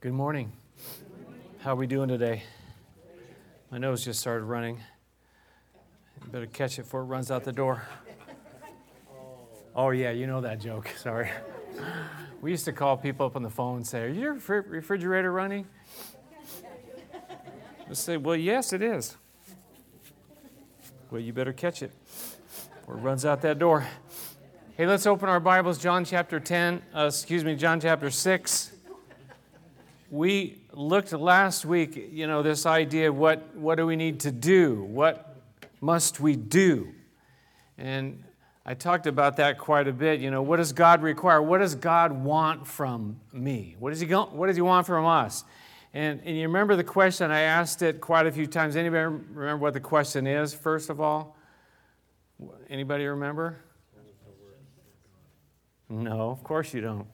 Good morning. How are we doing today? My nose just started running. better catch it before it runs out the door. Oh, yeah, you know that joke. Sorry. We used to call people up on the phone and say, Are your refrigerator running? They say, Well, yes, it is. Well, you better catch it or it runs out that door. Hey, let's open our Bibles, John chapter 10, uh, excuse me, John chapter 6 we looked last week, you know, this idea of what, what do we need to do? What must we do? And I talked about that quite a bit. You know, what does God require? What does God want from me? What does He, go, what does he want from us? And, and you remember the question, I asked it quite a few times. Anybody remember what the question is, first of all? Anybody remember? No, of course you don't.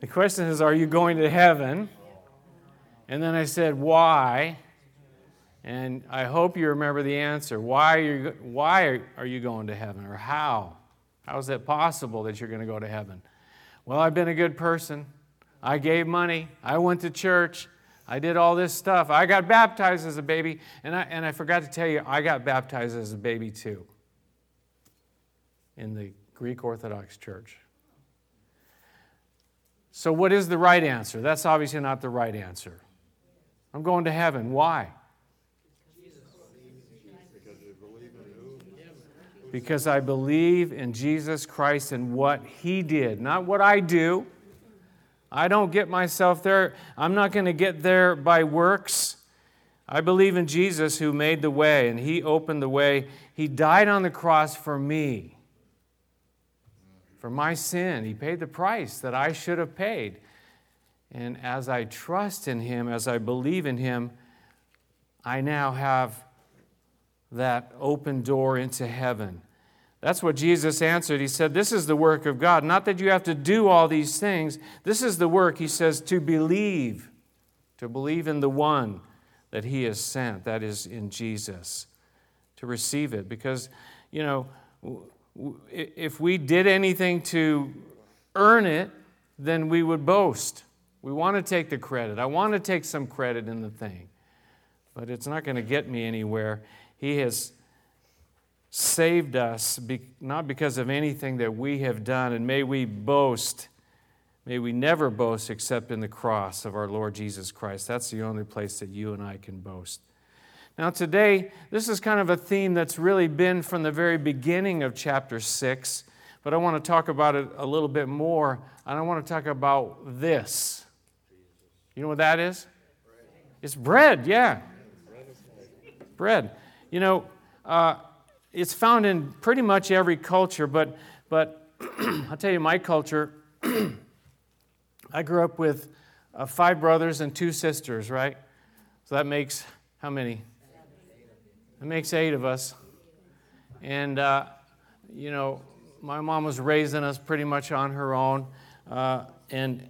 The question is, are you going to heaven? And then I said, Why? And I hope you remember the answer. Why are you, why are you going to heaven? Or how? How is it possible that you're going to go to heaven? Well, I've been a good person. I gave money. I went to church. I did all this stuff. I got baptized as a baby. And I, and I forgot to tell you, I got baptized as a baby too in the Greek Orthodox Church. So, what is the right answer? That's obviously not the right answer. I'm going to heaven. Why? Because I believe in Jesus Christ and what He did, not what I do. I don't get myself there. I'm not going to get there by works. I believe in Jesus who made the way and He opened the way. He died on the cross for me, for my sin. He paid the price that I should have paid. And as I trust in Him, as I believe in Him, I now have that open door into heaven. That's what Jesus answered. He said, This is the work of God. Not that you have to do all these things. This is the work, he says, to believe, to believe in the one that he has sent, that is in Jesus, to receive it. Because, you know, if we did anything to earn it, then we would boast. We want to take the credit. I want to take some credit in the thing, but it's not going to get me anywhere. He has saved us not because of anything that we have done, and may we boast. May we never boast except in the cross of our Lord Jesus Christ. That's the only place that you and I can boast. Now, today, this is kind of a theme that's really been from the very beginning of chapter 6, but I want to talk about it a little bit more, and I want to talk about this you know what that is? It's bread, yeah. Bread. You know, uh, it's found in pretty much every culture, but, but I'll tell you, my culture, I grew up with uh, five brothers and two sisters, right? So that makes how many? That makes eight of us. And, uh, you know, my mom was raising us pretty much on her own. Uh, and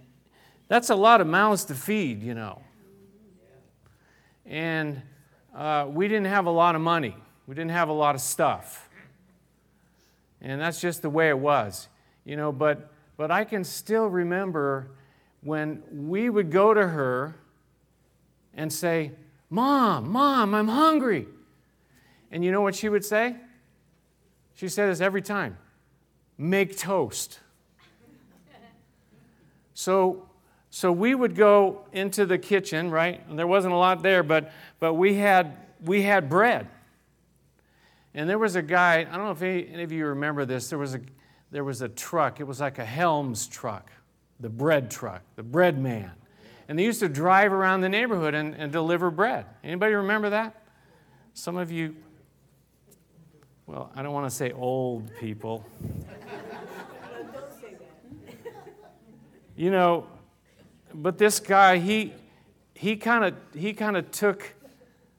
that's a lot of mouths to feed, you know. And uh, we didn't have a lot of money, we didn't have a lot of stuff. And that's just the way it was, you know. But, but I can still remember when we would go to her and say, Mom, Mom, I'm hungry. And you know what she would say? She said this every time make toast. So so we would go into the kitchen, right? And there wasn't a lot there, but, but we, had, we had bread. And there was a guy, I don't know if any, any of you remember this, there was, a, there was a truck. It was like a Helms truck, the bread truck, the bread man. And they used to drive around the neighborhood and, and deliver bread. Anybody remember that? Some of you, well, I don't want to say old people. you know, but this guy, he, he kind of he kind of took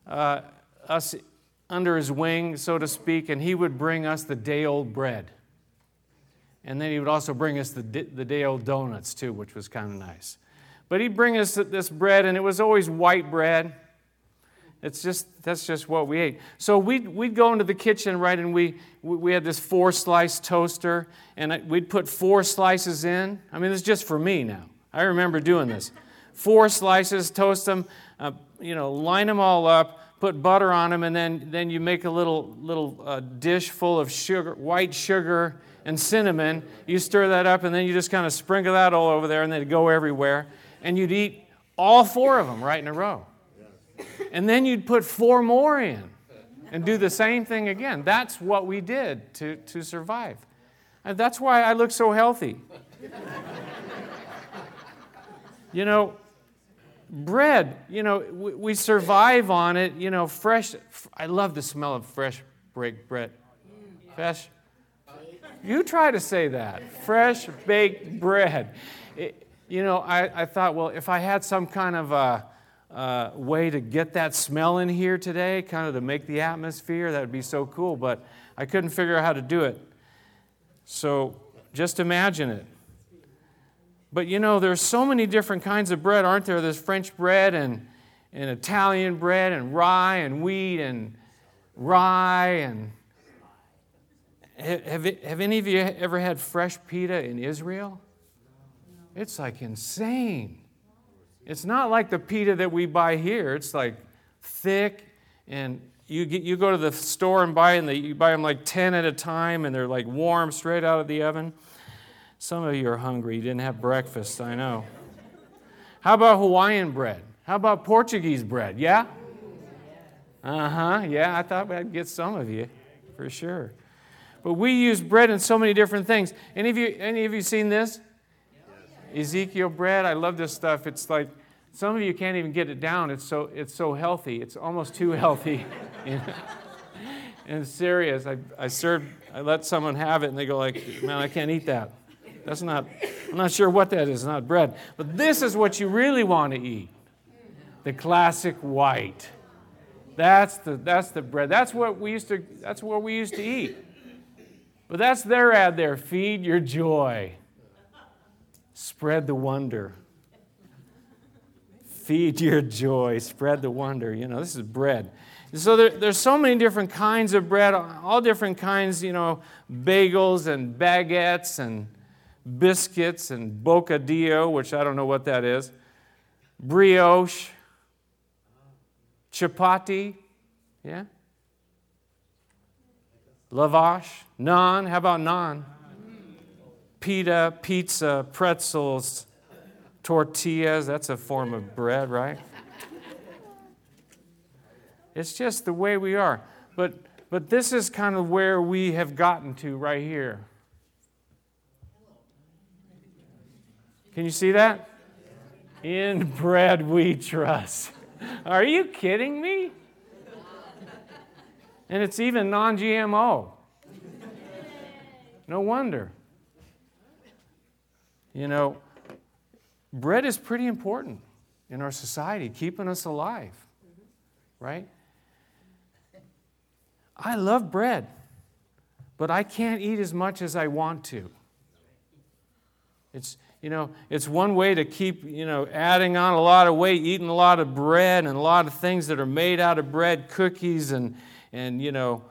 uh, us under his wing, so to speak, and he would bring us the day old bread. And then he would also bring us the, the day old donuts, too, which was kind of nice. But he'd bring us this bread, and it was always white bread. It's just, that's just what we ate. So we'd, we'd go into the kitchen, right, and we, we had this four slice toaster, and we'd put four slices in. I mean, it's just for me now. I remember doing this. four slices, toast them, uh, you know, line them all up, put butter on them, and then, then you make a little, little uh, dish full of sugar, white sugar and cinnamon. You stir that up, and then you just kind of sprinkle that all over there, and they'd go everywhere. And you'd eat all four of them right in a row. And then you'd put four more in and do the same thing again. That's what we did to, to survive. And that's why I look so healthy. You know, bread, you know, we, we, survive on it, you know, fresh. I love the smell of fresh baked bread. Fresh. You try to say that. Fresh baked bread. It, you know, I, I thought, well, if I had some kind of a, a way to get that smell in here today, kind of to make the atmosphere, that would be so cool. But I couldn't figure out how to do it. So just imagine it. But you know, there's so many different kinds of bread, aren't there? There's French bread and, and Italian bread and rye and wheat and rye and have, have any of you ever had fresh pita in Israel? It's like insane. It's not like the pita that we buy here. It's like thick and you, get, you go to the store and buy, and they, you buy them like 10 at a time, and they're like warm straight out of the oven. Some of you are hungry. You didn't have breakfast, I know. How about Hawaiian bread? How about Portuguese bread? Yeah? Uh huh. Yeah, I thought I'd get some of you for sure. But we use bread in so many different things. Any of you, any of you seen this? Ezekiel bread. I love this stuff. It's like some of you can't even get it down. It's so, it's so healthy. It's almost too healthy. and serious. I, I served, I let someone have it and they go like, man, I can't eat that. That's not, I'm not sure what that is. Not bread. But this is what you really want to eat. The classic white. That's the, that's the bread. That's what we used to, that's what we used to eat. But that's their ad there. Feed your joy. Spread the wonder feed your joy, spread the wonder. You know, this is bread. So there, there's so many different kinds of bread, all different kinds, you know, bagels and baguettes and biscuits and bocadillo, which I don't know what that is, brioche, chapati, yeah? Lavash, naan, how about naan? Pita, pizza, pretzels, tortillas, that's a form of bread, right? It's just the way we are. But, but this is kind of where we have gotten to right here. Can you see that? In bread we trust. Are you kidding me? And it's even non GMO. No wonder. You know, bread is pretty important in our society, keeping us alive, right? I love bread, but I can't eat as much as I want to. It's, you know, it's one way to keep, you know, adding on a lot of weight, eating a lot of bread and a lot of things that are made out of bread, cookies and, and you know,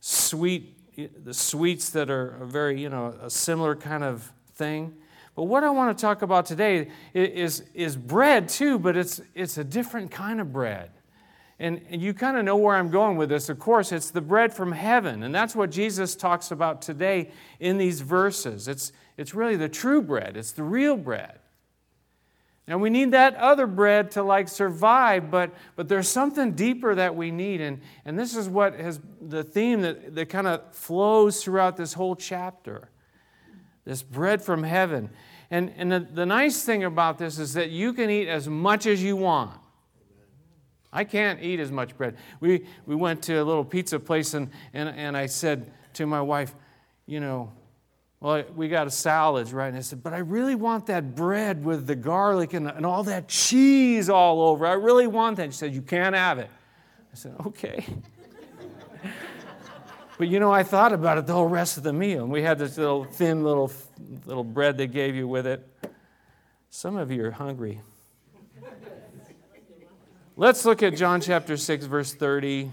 sweet, the sweets that are a very, you know, a similar kind of thing. But what I want to talk about today is, is bread too, but it's, it's a different kind of bread. And, and you kind of know where I'm going with this. Of course, it's the bread from heaven. And that's what Jesus talks about today in these verses. It's, it's really the true bread, it's the real bread. And we need that other bread to like survive, but, but there's something deeper that we need. And, and this is what has the theme that, that kind of flows throughout this whole chapter this bread from heaven. And, and the, the nice thing about this is that you can eat as much as you want. I can't eat as much bread. We, we went to a little pizza place, and, and, and I said to my wife, You know, well, we got a salad, right? And I said, But I really want that bread with the garlic and, and all that cheese all over. I really want that. She said, You can't have it. I said, Okay. But you know, I thought about it the whole rest of the meal. And we had this little thin little, little bread they gave you with it. Some of you are hungry. Let's look at John chapter 6, verse 30.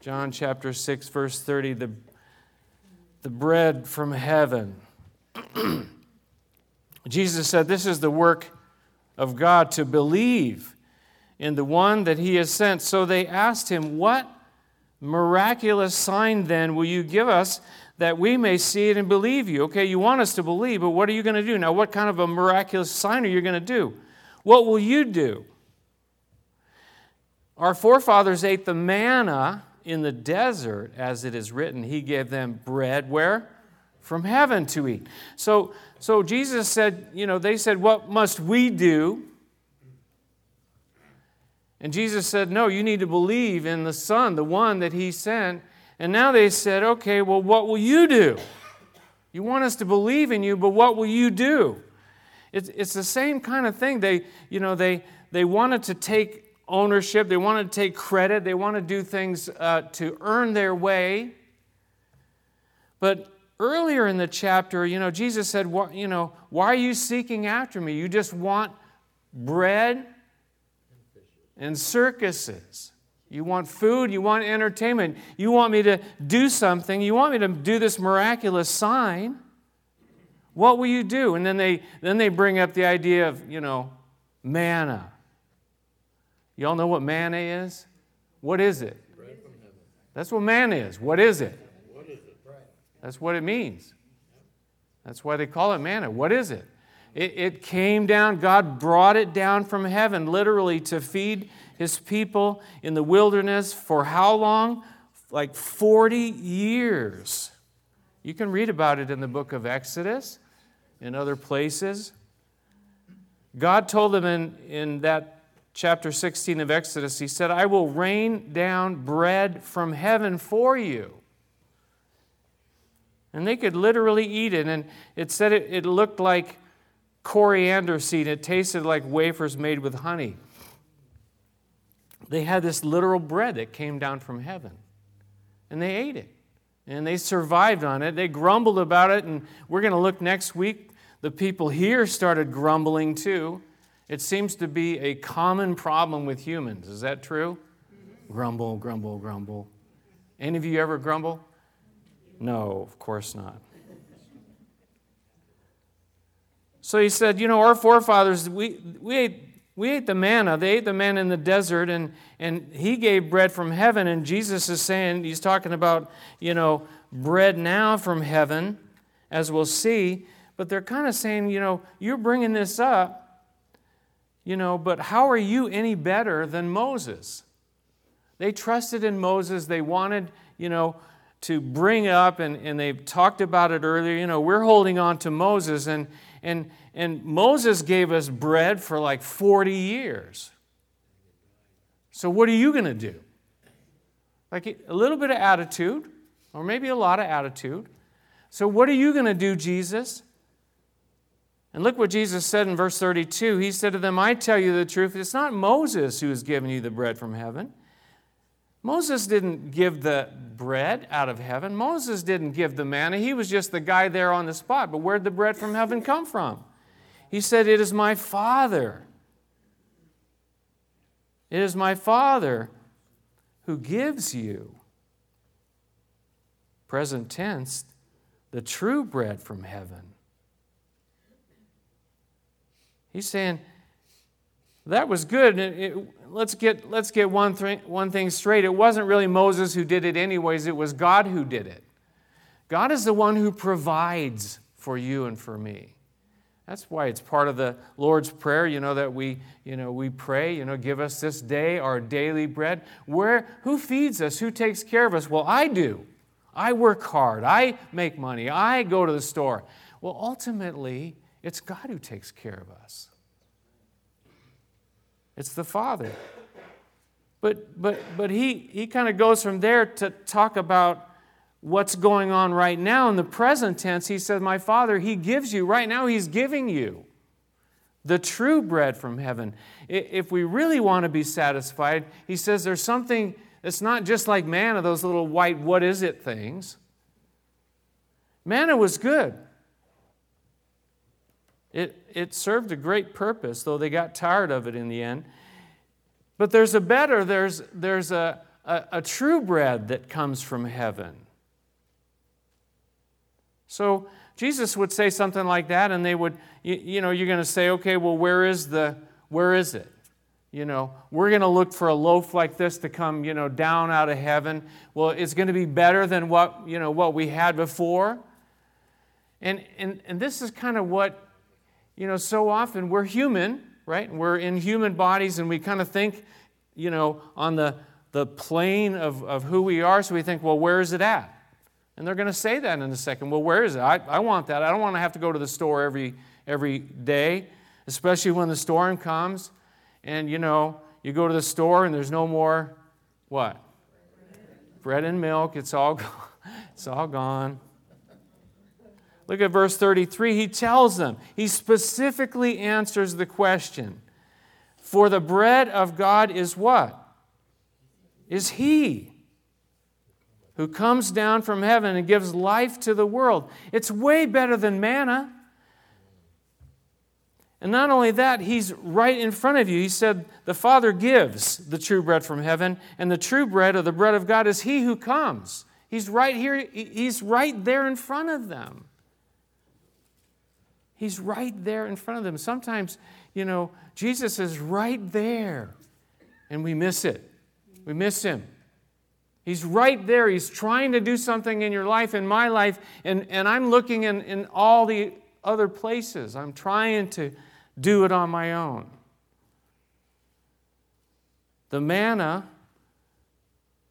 John chapter 6, verse 30, the, the bread from heaven. Jesus said, This is the work of God to believe in the one that he has sent. So they asked him, What miraculous sign then will you give us that we may see it and believe you? Okay, you want us to believe, but what are you going to do? Now, what kind of a miraculous sign are you going to do? What will you do? Our forefathers ate the manna in the desert, as it is written. He gave them bread where? From heaven to eat. So, so Jesus said, you know, they said, What must we do? And Jesus said, No, you need to believe in the Son, the one that He sent. And now they said, Okay, well, what will you do? You want us to believe in you, but what will you do? It's, it's the same kind of thing. They, you know, they, they wanted to take ownership, they want to take credit, they want to do things uh, to earn their way. But earlier in the chapter, you know, Jesus said, you know, why are you seeking after me? You just want bread and circuses. You want food, you want entertainment, you want me to do something, you want me to do this miraculous sign. What will you do? And then they then they bring up the idea of, you know, manna. Y'all know what manna is? What is it? That's what manna is. What is it? What is it? That's what it means. That's why they call it manna. What is it? It, it came down, God brought it down from heaven, literally, to feed his people in the wilderness for how long? Like 40 years. You can read about it in the book of Exodus, in other places. God told them in, in that chapter 16 of Exodus, He said, I will rain down bread from heaven for you. And they could literally eat it. And it said it, it looked like coriander seed. It tasted like wafers made with honey. They had this literal bread that came down from heaven, and they ate it. And they survived on it. They grumbled about it, and we're going to look next week. The people here started grumbling too. It seems to be a common problem with humans. Is that true? Mm-hmm. Grumble, grumble, grumble. Any of you ever grumble? No, of course not. So he said, You know, our forefathers, we, we, ate, we ate the manna. They ate the manna in the desert, and, and he gave bread from heaven. And Jesus is saying, He's talking about, you know, bread now from heaven, as we'll see. But they're kind of saying, You know, you're bringing this up, you know, but how are you any better than Moses? They trusted in Moses. They wanted, you know, to bring up, and, and they've talked about it earlier. You know, we're holding on to Moses, and, and, and Moses gave us bread for like 40 years. So, what are you going to do? Like a little bit of attitude, or maybe a lot of attitude. So, what are you going to do, Jesus? And look what Jesus said in verse 32. He said to them, I tell you the truth, it's not Moses who has given you the bread from heaven. Moses didn't give the bread out of heaven. Moses didn't give the manna. He was just the guy there on the spot. But where'd the bread from heaven come from? He said, It is my Father. It is my Father who gives you, present tense, the true bread from heaven. He's saying, that was good. It, it, let's get, let's get one, thing, one thing straight. It wasn't really Moses who did it, anyways, it was God who did it. God is the one who provides for you and for me. That's why it's part of the Lord's Prayer, you know, that we, you know, we pray, you know, give us this day our daily bread. Where, who feeds us? Who takes care of us? Well, I do. I work hard. I make money. I go to the store. Well, ultimately, it's God who takes care of us. It's the Father. But, but, but he, he kind of goes from there to talk about what's going on right now in the present tense. He says, My Father, He gives you, right now, He's giving you the true bread from heaven. If we really want to be satisfied, He says there's something that's not just like manna, those little white, what is it things. Manna was good. It, it served a great purpose, though they got tired of it in the end. But there's a better, there's, there's a, a, a true bread that comes from heaven. So, Jesus would say something like that, and they would, you, you know, you're going to say, okay, well, where is the, where is it? You know, we're going to look for a loaf like this to come, you know, down out of heaven. Well, it's going to be better than what, you know, what we had before. And, and, and this is kind of what, you know, so often we're human, right? We're in human bodies and we kind of think, you know, on the, the plane of, of who we are. So we think, well, where is it at? And they're going to say that in a second. Well, where is it? I, I want that. I don't want to have to go to the store every, every day, especially when the storm comes. And, you know, you go to the store and there's no more what? Bread and milk. It's all, it's all gone. Look at verse 33. He tells them, he specifically answers the question For the bread of God is what? Is He who comes down from heaven and gives life to the world. It's way better than manna. And not only that, he's right in front of you. He said, The Father gives the true bread from heaven, and the true bread, or the bread of God, is he who comes. He's right here, he's right there in front of them. He's right there in front of them. Sometimes, you know, Jesus is right there, and we miss it. We miss him. He's right there. He's trying to do something in your life, in my life, and, and I'm looking in, in all the other places. I'm trying to do it on my own. The manna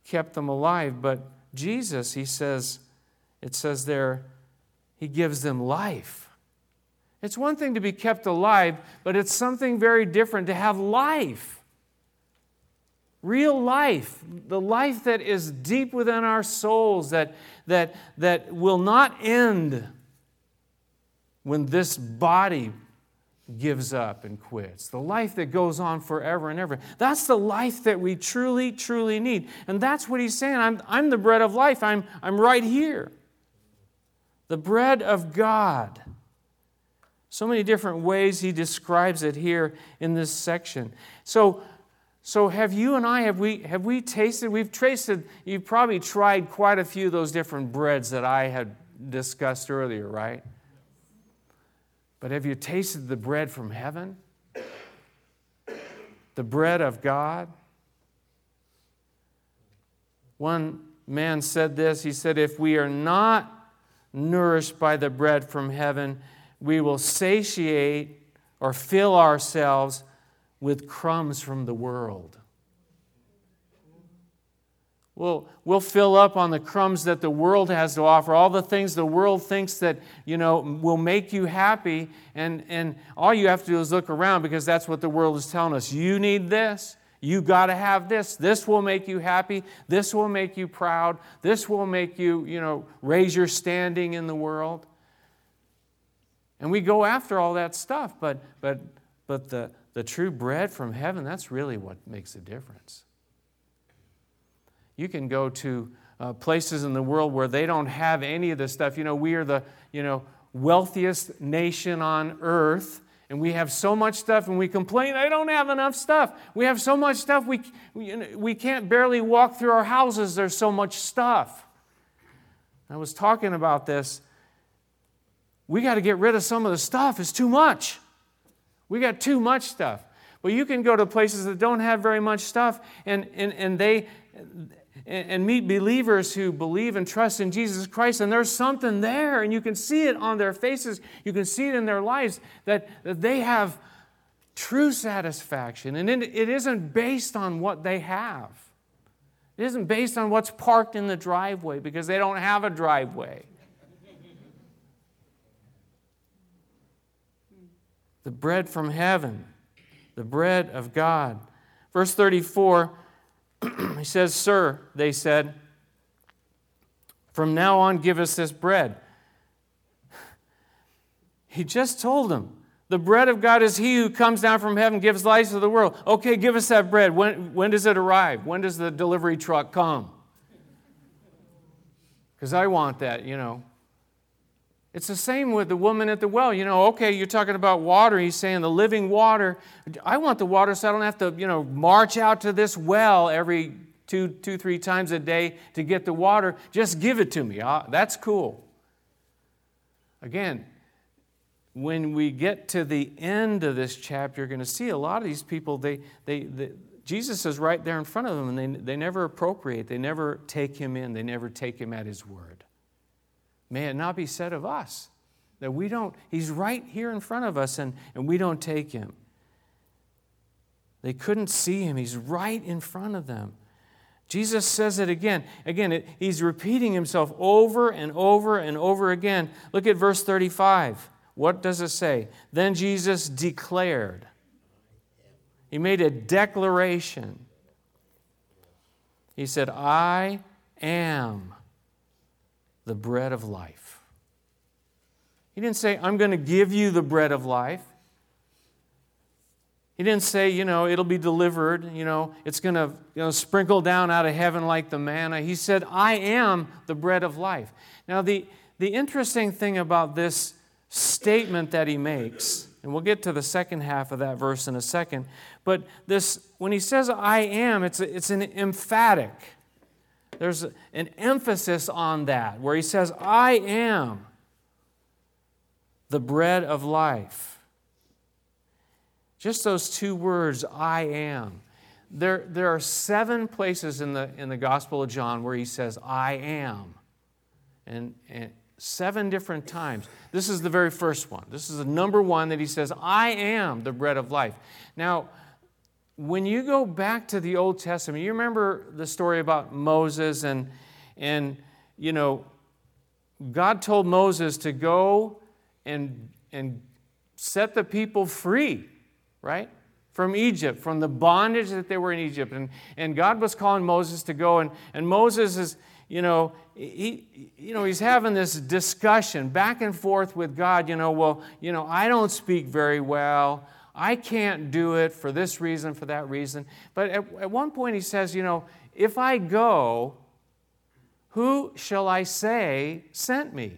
kept them alive, but Jesus, he says, it says there, he gives them life. It's one thing to be kept alive, but it's something very different to have life. Real life, the life that is deep within our souls, that, that, that will not end when this body gives up and quits. The life that goes on forever and ever. That's the life that we truly, truly need. And that's what he's saying. I'm, I'm the bread of life, I'm, I'm right here. The bread of God. So many different ways he describes it here in this section. So, so have you and I, have we, have we tasted, we've tasted, you've probably tried quite a few of those different breads that I had discussed earlier, right? But have you tasted the bread from heaven? The bread of God? One man said this he said, If we are not nourished by the bread from heaven, we will satiate or fill ourselves with crumbs from the world. We'll, we'll fill up on the crumbs that the world has to offer, all the things the world thinks that, you know, will make you happy. And, and all you have to do is look around because that's what the world is telling us. You need this. You got to have this. This will make you happy. This will make you proud. This will make you, you know, raise your standing in the world. And we go after all that stuff, but, but, but the, the true bread from heaven, that's really what makes a difference. You can go to uh, places in the world where they don't have any of this stuff. You know, we are the, you know, wealthiest nation on earth, and we have so much stuff, and we complain, I don't have enough stuff. We have so much stuff, we, we, we can't barely walk through our houses, there's so much stuff. I was talking about this we got to get rid of some of the stuff. It's too much. We got too much stuff. Well, you can go to places that don't have very much stuff and, and, and they and meet believers who believe and trust in Jesus Christ, and there's something there, and you can see it on their faces, you can see it in their lives that, that they have true satisfaction. And it, it isn't based on what they have, it isn't based on what's parked in the driveway because they don't have a driveway. The bread from heaven, the bread of God. Verse 34, he says, Sir, they said, from now on give us this bread. He just told them, the bread of God is he who comes down from heaven, gives life to the world. Okay, give us that bread. When, when does it arrive? When does the delivery truck come? Because I want that, you know. It's the same with the woman at the well. You know, okay, you're talking about water. He's saying the living water. I want the water so I don't have to, you know, march out to this well every two, two, three times a day to get the water. Just give it to me. Uh, that's cool. Again, when we get to the end of this chapter, you're going to see a lot of these people, they, they, they, Jesus is right there in front of them, and they, they never appropriate, they never take him in, they never take him at his word. May it not be said of us that we don't, he's right here in front of us, and, and we don't take him. They couldn't see him, he's right in front of them. Jesus says it again. Again, it, he's repeating himself over and over and over again. Look at verse 35. What does it say? Then Jesus declared. He made a declaration. He said, I am the bread of life. He didn't say, I'm going to give you the bread of life. He didn't say, you know, it'll be delivered, you know, it's going to you know, sprinkle down out of heaven like the manna. He said, I am the bread of life. Now, the, the interesting thing about this statement that he makes, and we'll get to the second half of that verse in a second, but this, when he says, I am, it's, a, it's an emphatic. There's an emphasis on that where he says, I am the bread of life. Just those two words, I am. There, there are seven places in the, in the Gospel of John where he says, I am. And, and seven different times. This is the very first one. This is the number one that he says, I am the bread of life. Now, when you go back to the Old Testament, you remember the story about Moses and, and you know, God told Moses to go and, and set the people free, right? From Egypt, from the bondage that they were in Egypt. And, and God was calling Moses to go, and, and Moses is, you know, he, you know, he's having this discussion back and forth with God, you know, well, you know, I don't speak very well. I can't do it for this reason, for that reason. But at, at one point he says, you know, if I go, who shall I say sent me?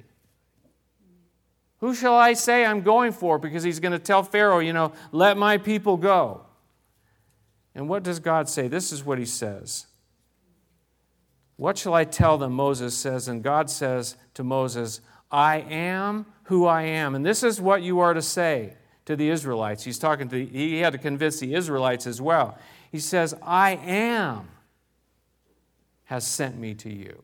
Who shall I say I'm going for? Because he's going to tell Pharaoh, you know, let my people go. And what does God say? This is what he says. What shall I tell them? Moses says. And God says to Moses, I am who I am. And this is what you are to say to the Israelites. He's talking to, he had to convince the Israelites as well. He says, I am has sent me to you.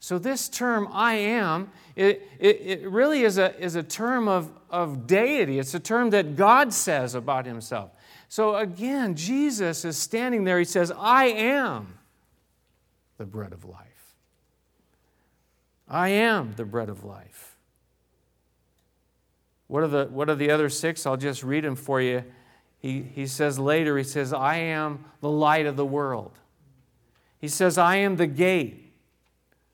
So, this term, I am, it, it, it, really is a, is a term of, of deity. It's a term that God says about himself. So, again, Jesus is standing there. He says, I am the bread of life. I am the bread of life. What are the, what are the other six? I'll just read them for you. He, he says later, he says, I am the light of the world. He says, I am the gate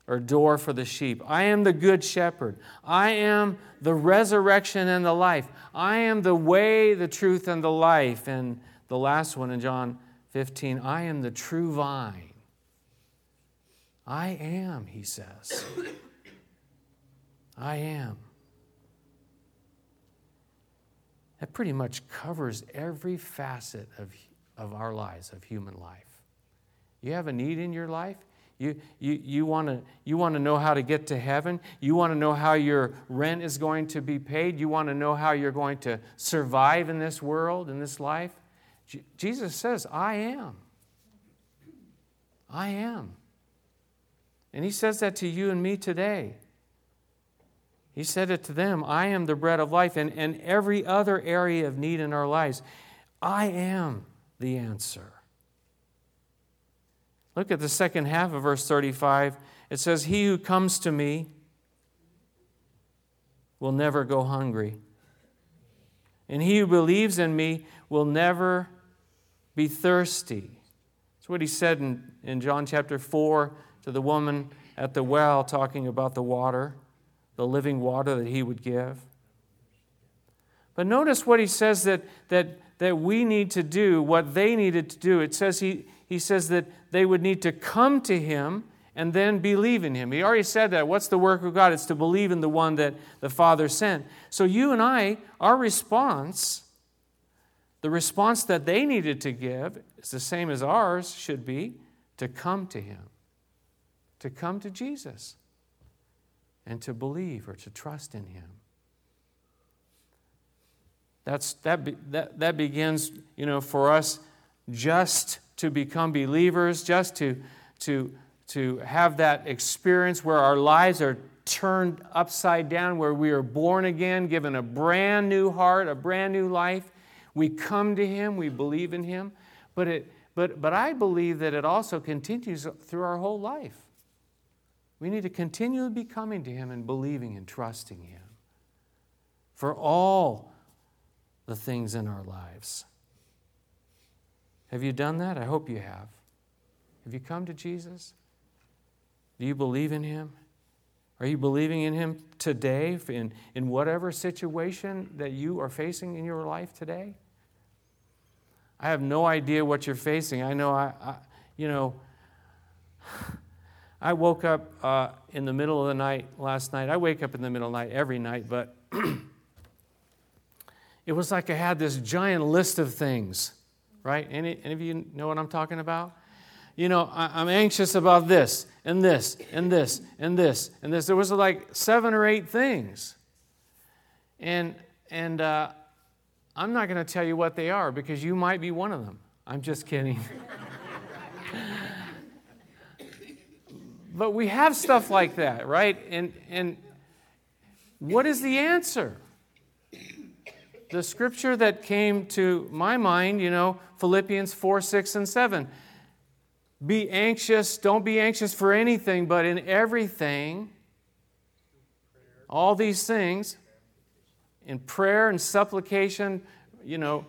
or door for the sheep. I am the good shepherd. I am the resurrection and the life. I am the way, the truth, and the life. And the last one in John 15, I am the true vine. I am, he says. I am. That pretty much covers every facet of, of our lives, of human life. You have a need in your life? You, you, you want to you wanna know how to get to heaven? You want to know how your rent is going to be paid? You want to know how you're going to survive in this world, in this life? Jesus says, I am. I am. And He says that to you and me today. He said it to them I am the bread of life, and, and every other area of need in our lives. I am the answer. Look at the second half of verse 35. It says, He who comes to me will never go hungry. And he who believes in me will never be thirsty. That's what he said in, in John chapter 4 to the woman at the well, talking about the water the living water that he would give. But notice what he says that, that, that we need to do, what they needed to do. It says he, he says that they would need to come to him and then believe in him. He already said that. What's the work of God? It's to believe in the one that the Father sent. So you and I, our response, the response that they needed to give, is the same as ours should be to come to him, to come to Jesus and to believe or to trust in Him. That's, that, be, that, that begins, you know, for us just to become believers, just to, to, to have that experience where our lives are turned upside down, where we are born again, given a brand new heart, a brand new life. We come to Him, we believe in Him, but, it, but, but I believe that it also continues through our whole life. We need to continually be coming to Him and believing and trusting Him for all the things in our lives. Have you done that? I hope you have. Have you come to Jesus? Do you believe in Him? Are you believing in Him today in, in whatever situation that you are facing in your life today? I have no idea what you're facing. I know I, I you know, I woke up uh, in the middle of the night last night. I wake up in the middle of the night every night, but it was like I had this giant list of things, right? Any, any of you know what I'm talking about? You know, I, am anxious about this and this and this and this and this. There was like seven or eight things. And, and uh, I'm not going to tell you what they are because you might be one of them. I'm just kidding. but we have stuff like that, right? And, and what is the answer? The scripture that came to my mind, you know, Philippians 4, 6, and 7. Be anxious, don't be anxious for anything, but in everything, all these things, in prayer and supplication, you know,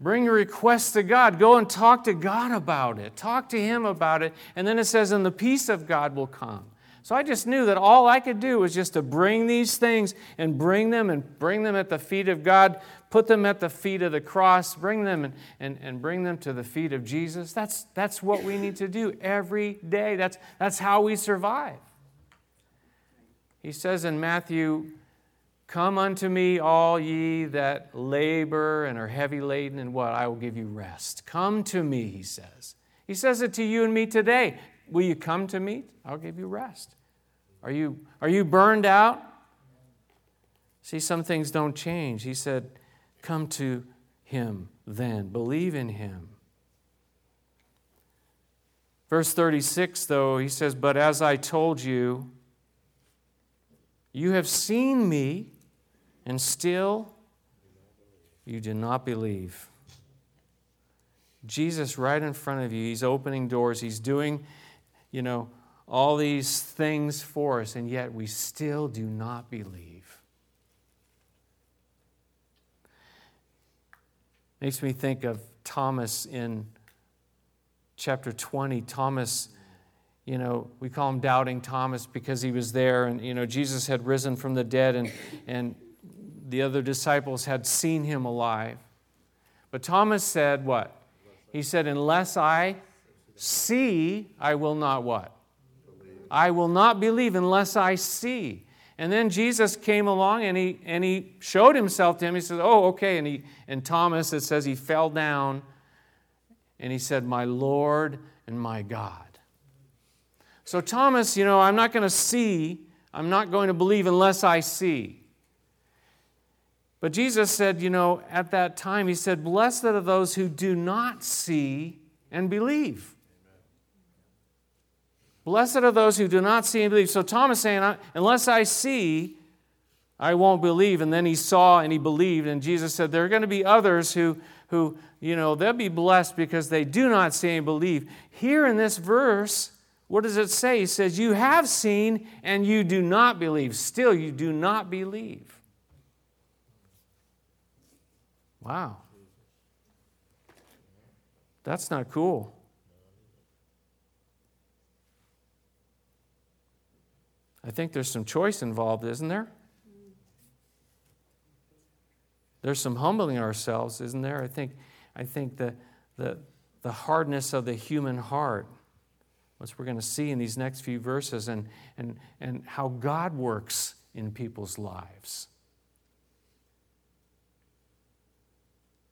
bring your request to God. Go and talk to God about it. Talk to Him about it. And then it says, and the peace of God will come. So I just knew that all I could do was just to bring these things and bring them and bring them at the feet of God, put them at the feet of the cross, bring them and, and, and bring them to the feet of Jesus. That's, that's what we need to do every day. That's, that's how we survive. He says in Matthew Come unto me, all ye that labor and are heavy laden, and what? I will give you rest. Come to me, he says. He says it to you and me today. Will you come to me? I'll give you rest. Are you, are you burned out? See, some things don't change. He said, Come to him then, believe in him. Verse 36, though, he says, But as I told you, you have seen me and still you do not believe. Jesus, right in front of you, He's opening doors, He's doing, you know, all these things for us, and yet we still do not believe. Makes me think of Thomas in chapter 20. Thomas, you know, we call him Doubting Thomas because he was there, and, you know, Jesus had risen from the dead, and, and the other disciples had seen him alive. But Thomas said, What? He said, Unless I see, I will not what? I will not believe unless I see. And then Jesus came along and he, and he showed himself to him. He said, Oh, okay. And, he, and Thomas, it says he fell down and he said, My Lord and my God. So, Thomas, you know, I'm not going to see, I'm not going to believe unless I see. But Jesus said, you know, at that time, He said, Blessed are those who do not see and believe. Blessed are those who do not see and believe. So Thomas saying, Unless I see, I won't believe. And then he saw and he believed. And Jesus said, There are going to be others who, who, you know, they'll be blessed because they do not see and believe. Here in this verse, what does it say? He says, You have seen and you do not believe. Still, you do not believe. Wow. That's not cool. I think there's some choice involved, isn't there? There's some humbling ourselves, isn't there? I think, I think the, the, the hardness of the human heart, which we're going to see in these next few verses, and, and, and how God works in people's lives.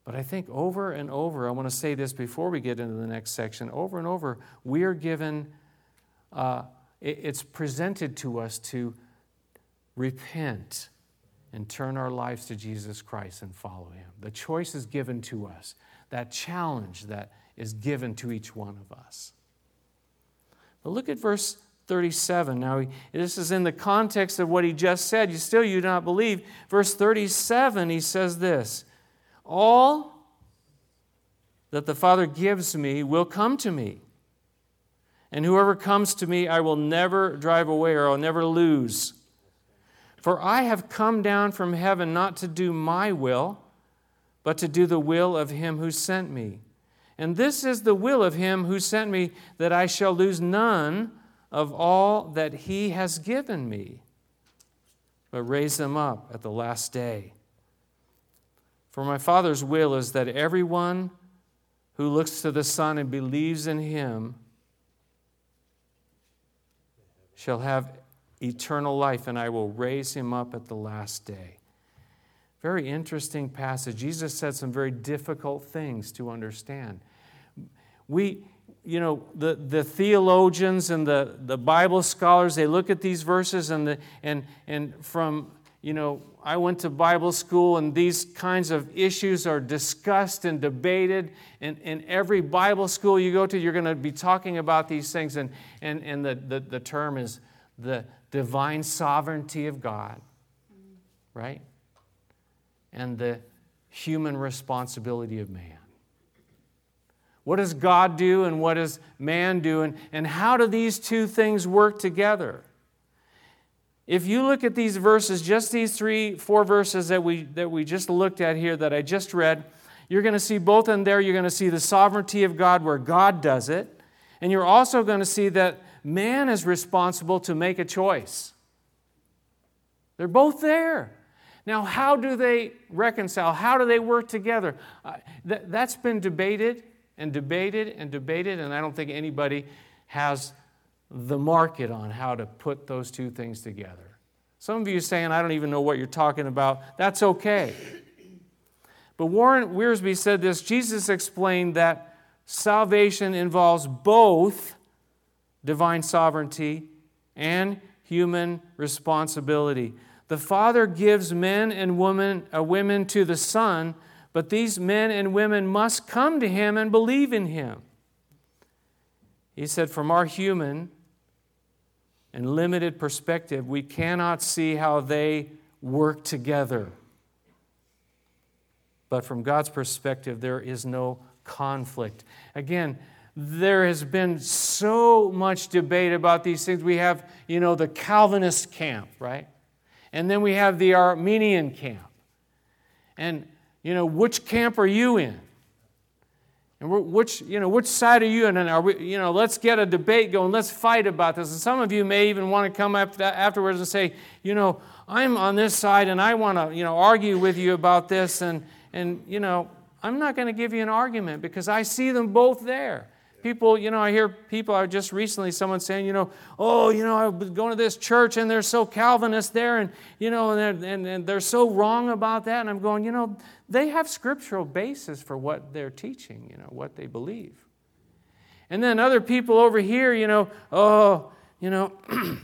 But I think over and over, I want to say this before we get into the next section over and over, we are given, uh, it's presented to us to repent and turn our lives to Jesus Christ and follow him. The choice is given to us, that challenge that is given to each one of us. But look at verse 37. Now, this is in the context of what he just said. You still you do not believe. Verse 37, he says this All that the Father gives me will come to me. And whoever comes to me, I will never drive away or I'll never lose. For I have come down from heaven not to do my will, but to do the will of him who sent me. And this is the will of him who sent me, that I shall lose none of all that he has given me, but raise them up at the last day. For my Father's will is that everyone who looks to the Son and believes in him shall have eternal life, and I will raise him up at the last day. Very interesting passage. Jesus said some very difficult things to understand. We, you know, the, the theologians and the, the Bible scholars, they look at these verses and, the, and, and from, you know, I went to Bible school and these kinds of issues are discussed and debated. And in every Bible school you go to, you're going to be talking about these things. And, and, and the, the, the term is the divine sovereignty of God, right? And the human responsibility of man. What does God do and what does man do? And, and how do these two things work together? If you look at these verses, just these three, four verses that we, that we just looked at here, that I just read, you're going to see both in there. You're going to see the sovereignty of God where God does it. And you're also going to see that man is responsible to make a choice. They're both there. Now, how do they reconcile? How do they work together? Uh, th- that's been debated and debated and debated, and I don't think anybody has the market on how to put those two things together. Some of you saying, I don't even know what you're talking about. That's okay. But Warren Wiersbe said this Jesus explained that salvation involves both divine sovereignty and human responsibility. The Father gives men and women, uh, women to the Son but these men and women must come to him and believe in him. He said, From our human and limited perspective, we cannot see how they work together. But from God's perspective, there is no conflict. Again, there has been so much debate about these things. We have, you know, the Calvinist camp, right? And then we have the Arminian camp. And you know, which camp are you in? And which, you know, which side are you? And are we, you know, let's get a debate going. Let's fight about this. And some of you may even want to come up afterwards and say, you know, I'm on this side and I want to, you know, argue with you about this. And, and you know, I'm not going to give you an argument because I see them both there. People, you know, I hear people, I just recently someone saying, you know, oh, you know, I was going to this church and they're so Calvinist there and, you know, and they're, and, and they're so wrong about that. And I'm going, you know, they have scriptural basis for what they're teaching, you know, what they believe. And then other people over here, you know, oh, you know,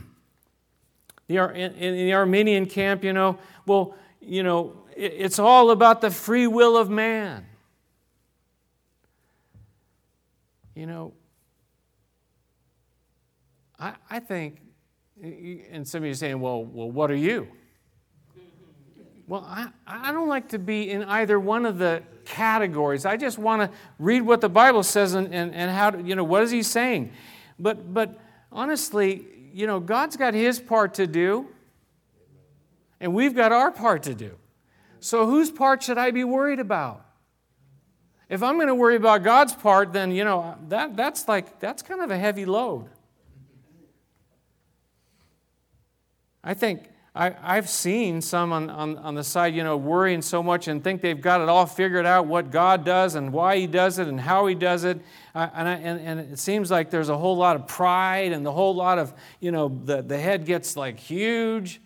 the, in, in the Arminian camp, you know, well, you know, it's all about the free will of man. You know, I, I think, and some of you are saying, well, well, what are you? Well, I, I don't like to be in either one of the categories. I just want to read what the Bible says and, and, and how, to, you know, what is he saying? But, but honestly, you know, God's got his part to do, and we've got our part to do. So whose part should I be worried about? If I'm going to worry about God's part, then, you know, that, that's like, that's kind of a heavy load. I think I, have seen some on, on, on the side, you know, worrying so much and think they've got it all figured out what God does and why He does it and how He does it. Uh, and, I, and, and it seems like there's a whole lot of pride and the whole lot of, you know, the, the head gets like huge.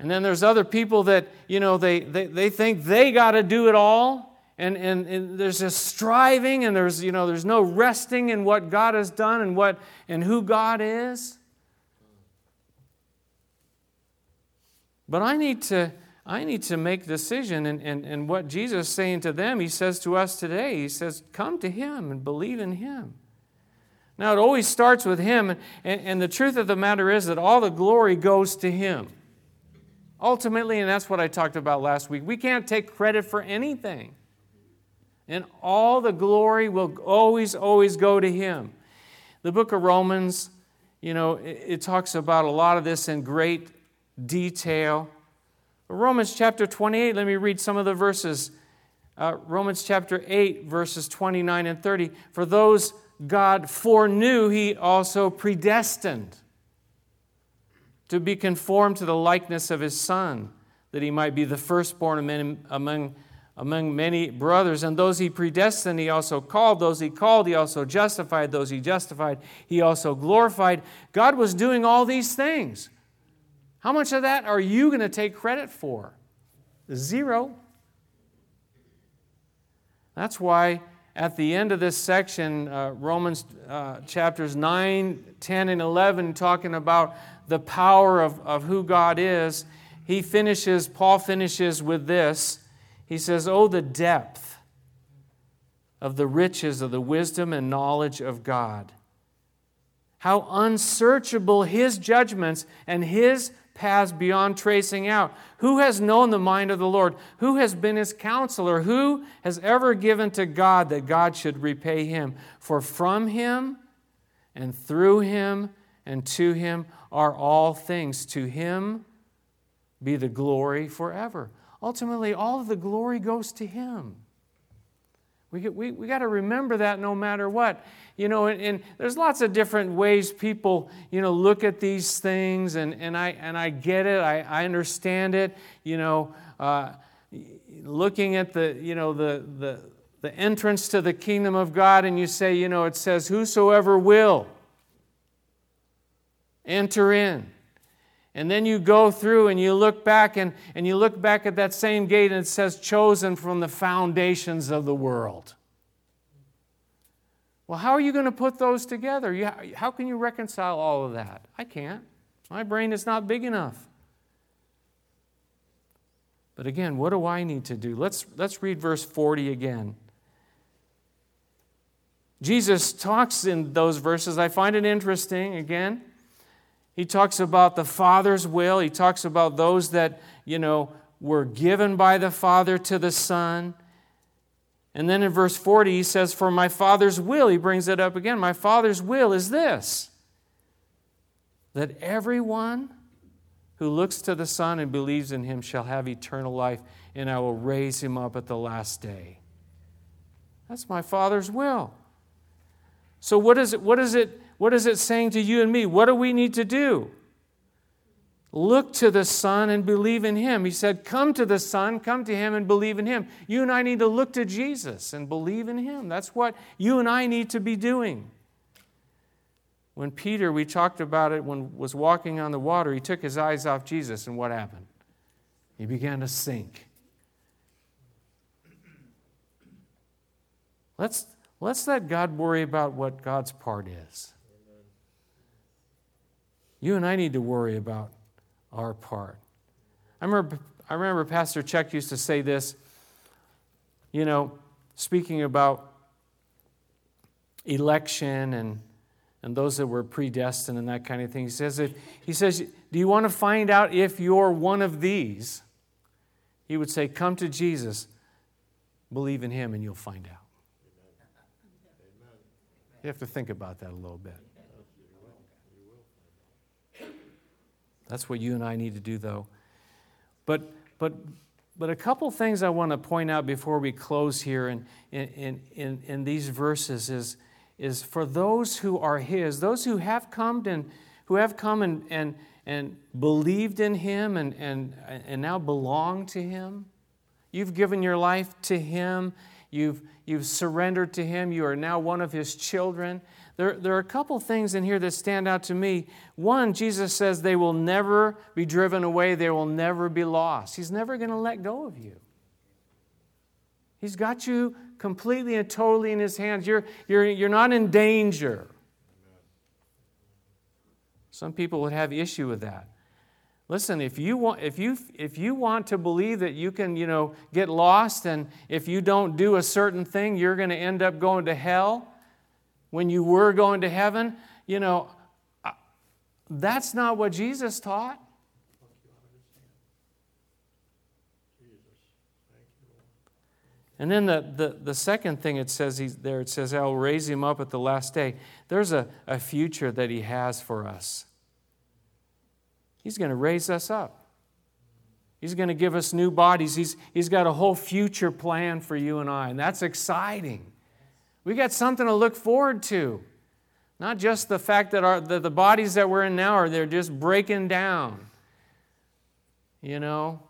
And then there's other people that, you know, they, they, they think they got to do it all. And, and, and, there's this striving and there's, you know, there's no resting in what God has done and, what, and who God is. But I need to, I need to make decision. And, and, and what Jesus is saying to them, he says to us today, he says, Come to him and believe in him. Now, it always starts with him. And, and the truth of the matter is that all the glory goes to him. Ultimately, and that's what I talked about last week, we can't take credit for anything. And all the glory will always, always go to him. The book of Romans, you know, it, it talks about a lot of this in great detail. Romans chapter 28, let me read some of the verses. Uh, Romans chapter 8, verses 29 and 30. For those God foreknew, he also predestined to be conformed to the likeness of his Son, that he might be the firstborn among, among many brothers. And those he predestined, he also called. Those he called, he also justified. Those he justified, he also glorified. God was doing all these things. How much of that are you going to take credit for? Zero. That's why at the end of this section, uh, Romans uh, chapters 9, 10, and 11, talking about the power of, of who God is, he finishes, Paul finishes with this. He says, Oh, the depth of the riches of the wisdom and knowledge of God. How unsearchable his judgments and his paths beyond tracing out. Who has known the mind of the Lord? Who has been his counselor? Who has ever given to God that God should repay him? For from him and through him and to him are all things. To him be the glory forever. Ultimately, all of the glory goes to him. We, we, we got to remember that no matter what. You know, and, and, there's lots of different ways people, you know, look at these things, and, and, I, and I get it, I, I understand it. You know, uh, looking at the, you know, the, the, the entrance to the kingdom of God, and you say, you know, it says, Whosoever will enter in. And then you go through and you look back and, and you look back at that same gate and it says, chosen from the foundations of the world. Well, how are you going to put those together? How can you reconcile all of that? I can't. My brain is not big enough. But again, what do I need to do? Let's, let's read verse 40 again. Jesus talks in those verses. I find it interesting again. He talks about the Father's will. He talks about those that, you know, were given by the Father to the Son. And then in verse 40, he says, For my Father's will, he brings it up again. My Father's will is this that everyone who looks to the Son and believes in him shall have eternal life, and I will raise him up at the last day. That's my Father's will. So, what is it? What is it? What is it saying to you and me? What do we need to do? Look to the Son and believe in Him. He said, Come to the Son, come to Him and believe in Him. You and I need to look to Jesus and believe in Him. That's what you and I need to be doing. When Peter, we talked about it when was walking on the water, he took his eyes off Jesus, and what happened? He began to sink. Let's, let's let God worry about what God's part is. You and I need to worry about our part. I remember, I remember Pastor Chuck used to say this, you know, speaking about election and, and those that were predestined and that kind of thing. He says, if, he says, Do you want to find out if you're one of these? He would say, Come to Jesus, believe in him, and you'll find out. You have to think about that a little bit. That's what you and I need to do, though. But, but, but a couple things I want to point out before we close here in, in, in, in these verses is, is for those who are His, those who have come and who have come and, and, and believed in Him and, and, and now belong to Him. You've given your life to Him. You've, you've surrendered to Him. You are now one of His children. There, there are a couple things in here that stand out to me. One, Jesus says they will never be driven away, they will never be lost. He's never going to let go of you. He's got you completely and totally in His hands. You're, you're, you're not in danger. Some people would have issue with that. Listen, if you want, if you, if you want to believe that you can, you know, get lost and if you don't do a certain thing, you're going to end up going to hell when you were going to heaven, you know, that's not what Jesus taught. And then the, the, the second thing it says there, it says, I'll raise him up at the last day. There's a, a future that he has for us. He's going to raise us up. He's going to give us new bodies. He's, he's got a whole future plan for you and I, and that's exciting. We got something to look forward to. Not just the fact that, our, that the bodies that we're in now are they're just breaking down. You know,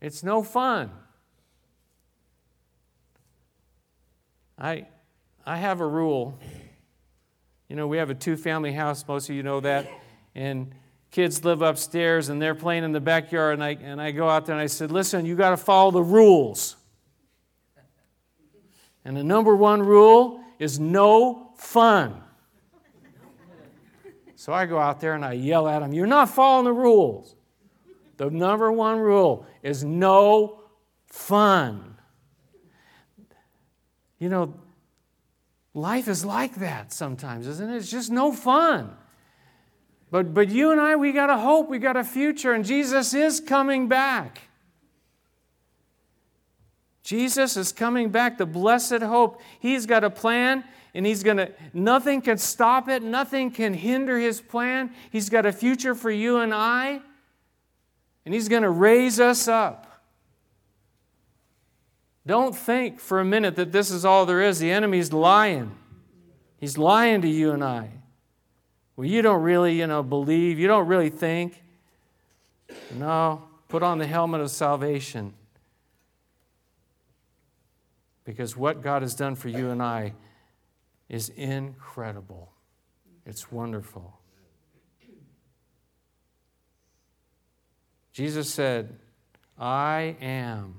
it's no fun. I, I have a rule. You know, we have a two family house, most of you know that, and kids live upstairs and they're playing in the backyard. And I, and I go out there and I said, Listen, you got to follow the rules. And the number one rule is no fun. So I go out there and I yell at them, You're not following the rules. The number one rule is no fun. You know, life is like that sometimes, isn't it? It's just no fun. But, but you and I, we got a hope, we got a future, and Jesus is coming back. Jesus is coming back, the blessed hope. He's got a plan, and he's going to, nothing can stop it, nothing can hinder his plan. He's got a future for you and I, and he's going to raise us up. Don't think for a minute that this is all there is. The enemy's lying. He's lying to you and I. Well, you don't really, you know, believe, you don't really think. No, put on the helmet of salvation. Because what God has done for you and I is incredible. It's wonderful. Jesus said, I am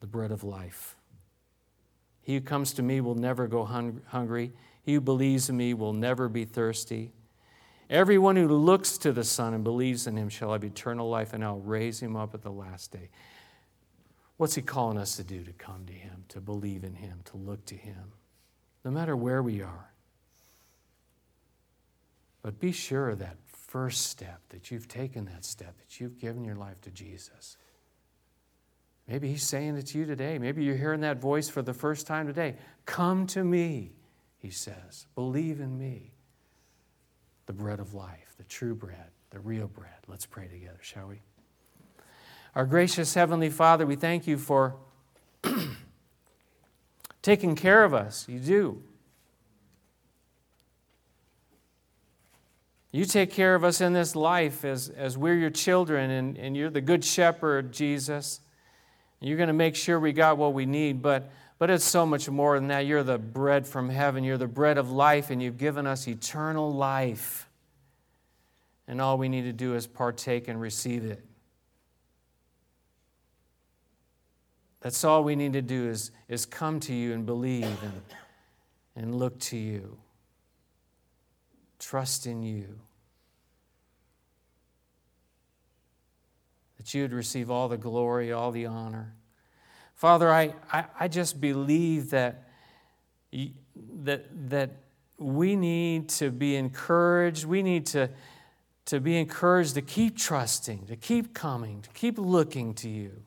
the bread of life. He who comes to me will never go hung- hungry. He who believes in me will never be thirsty. Everyone who looks to the Son and believes in him shall have eternal life, and I'll raise him up at the last day. What's he calling us to do? To come to him, to believe in him, to look to him, no matter where we are. But be sure of that first step, that you've taken that step, that you've given your life to Jesus. Maybe He's saying it to you today. Maybe you're hearing that voice for the first time today. Come to me, He says. Believe in me. The bread of life, the true bread, the real bread. Let's pray together, shall we? Our gracious Heavenly Father, we thank you for taking care of us. You do. You take care of us in this life as, as we're your children, and, and you're the good shepherd, Jesus. You're going to make sure we got what we need, but, but it's so much more than that. You're the bread from heaven, you're the bread of life, and you've given us eternal life. And all we need to do is partake and receive it. That's all we need to do is, is come to you and believe and, and look to you. Trust in you. that you would receive all the glory, all the honor. Father, I, I, I just believe that, that, that we need to be encouraged. We need to, to be encouraged to keep trusting, to keep coming, to keep looking to you.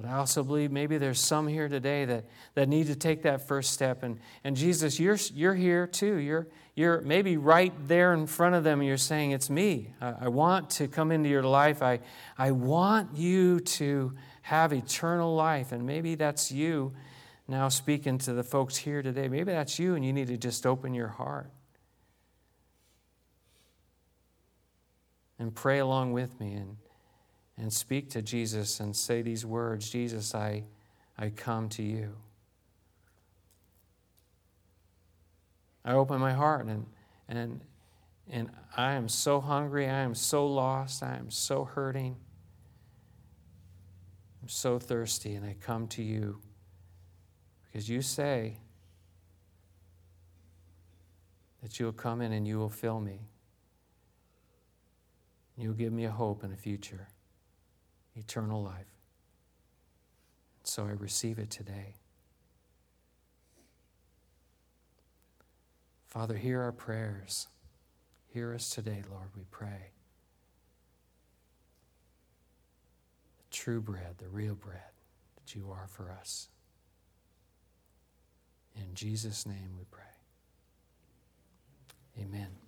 But I also believe maybe there's some here today that, that need to take that first step. And, and Jesus, you're, you're here too. You're, you're maybe right there in front of them you're saying, It's me. I, I want to come into your life. I, I want you to have eternal life. And maybe that's you now speaking to the folks here today. Maybe that's you and you need to just open your heart and pray along with me and, and speak to Jesus and say these words Jesus, I, I come to you. I open my heart and, and, and I am so hungry. I am so lost. I am so hurting. I'm so thirsty, and I come to you because you say that you'll come in and you will fill me. You'll give me a hope and a future, eternal life. So I receive it today. Father, hear our prayers. Hear us today, Lord, we pray. The true bread, the real bread that you are for us. In Jesus' name we pray. Amen.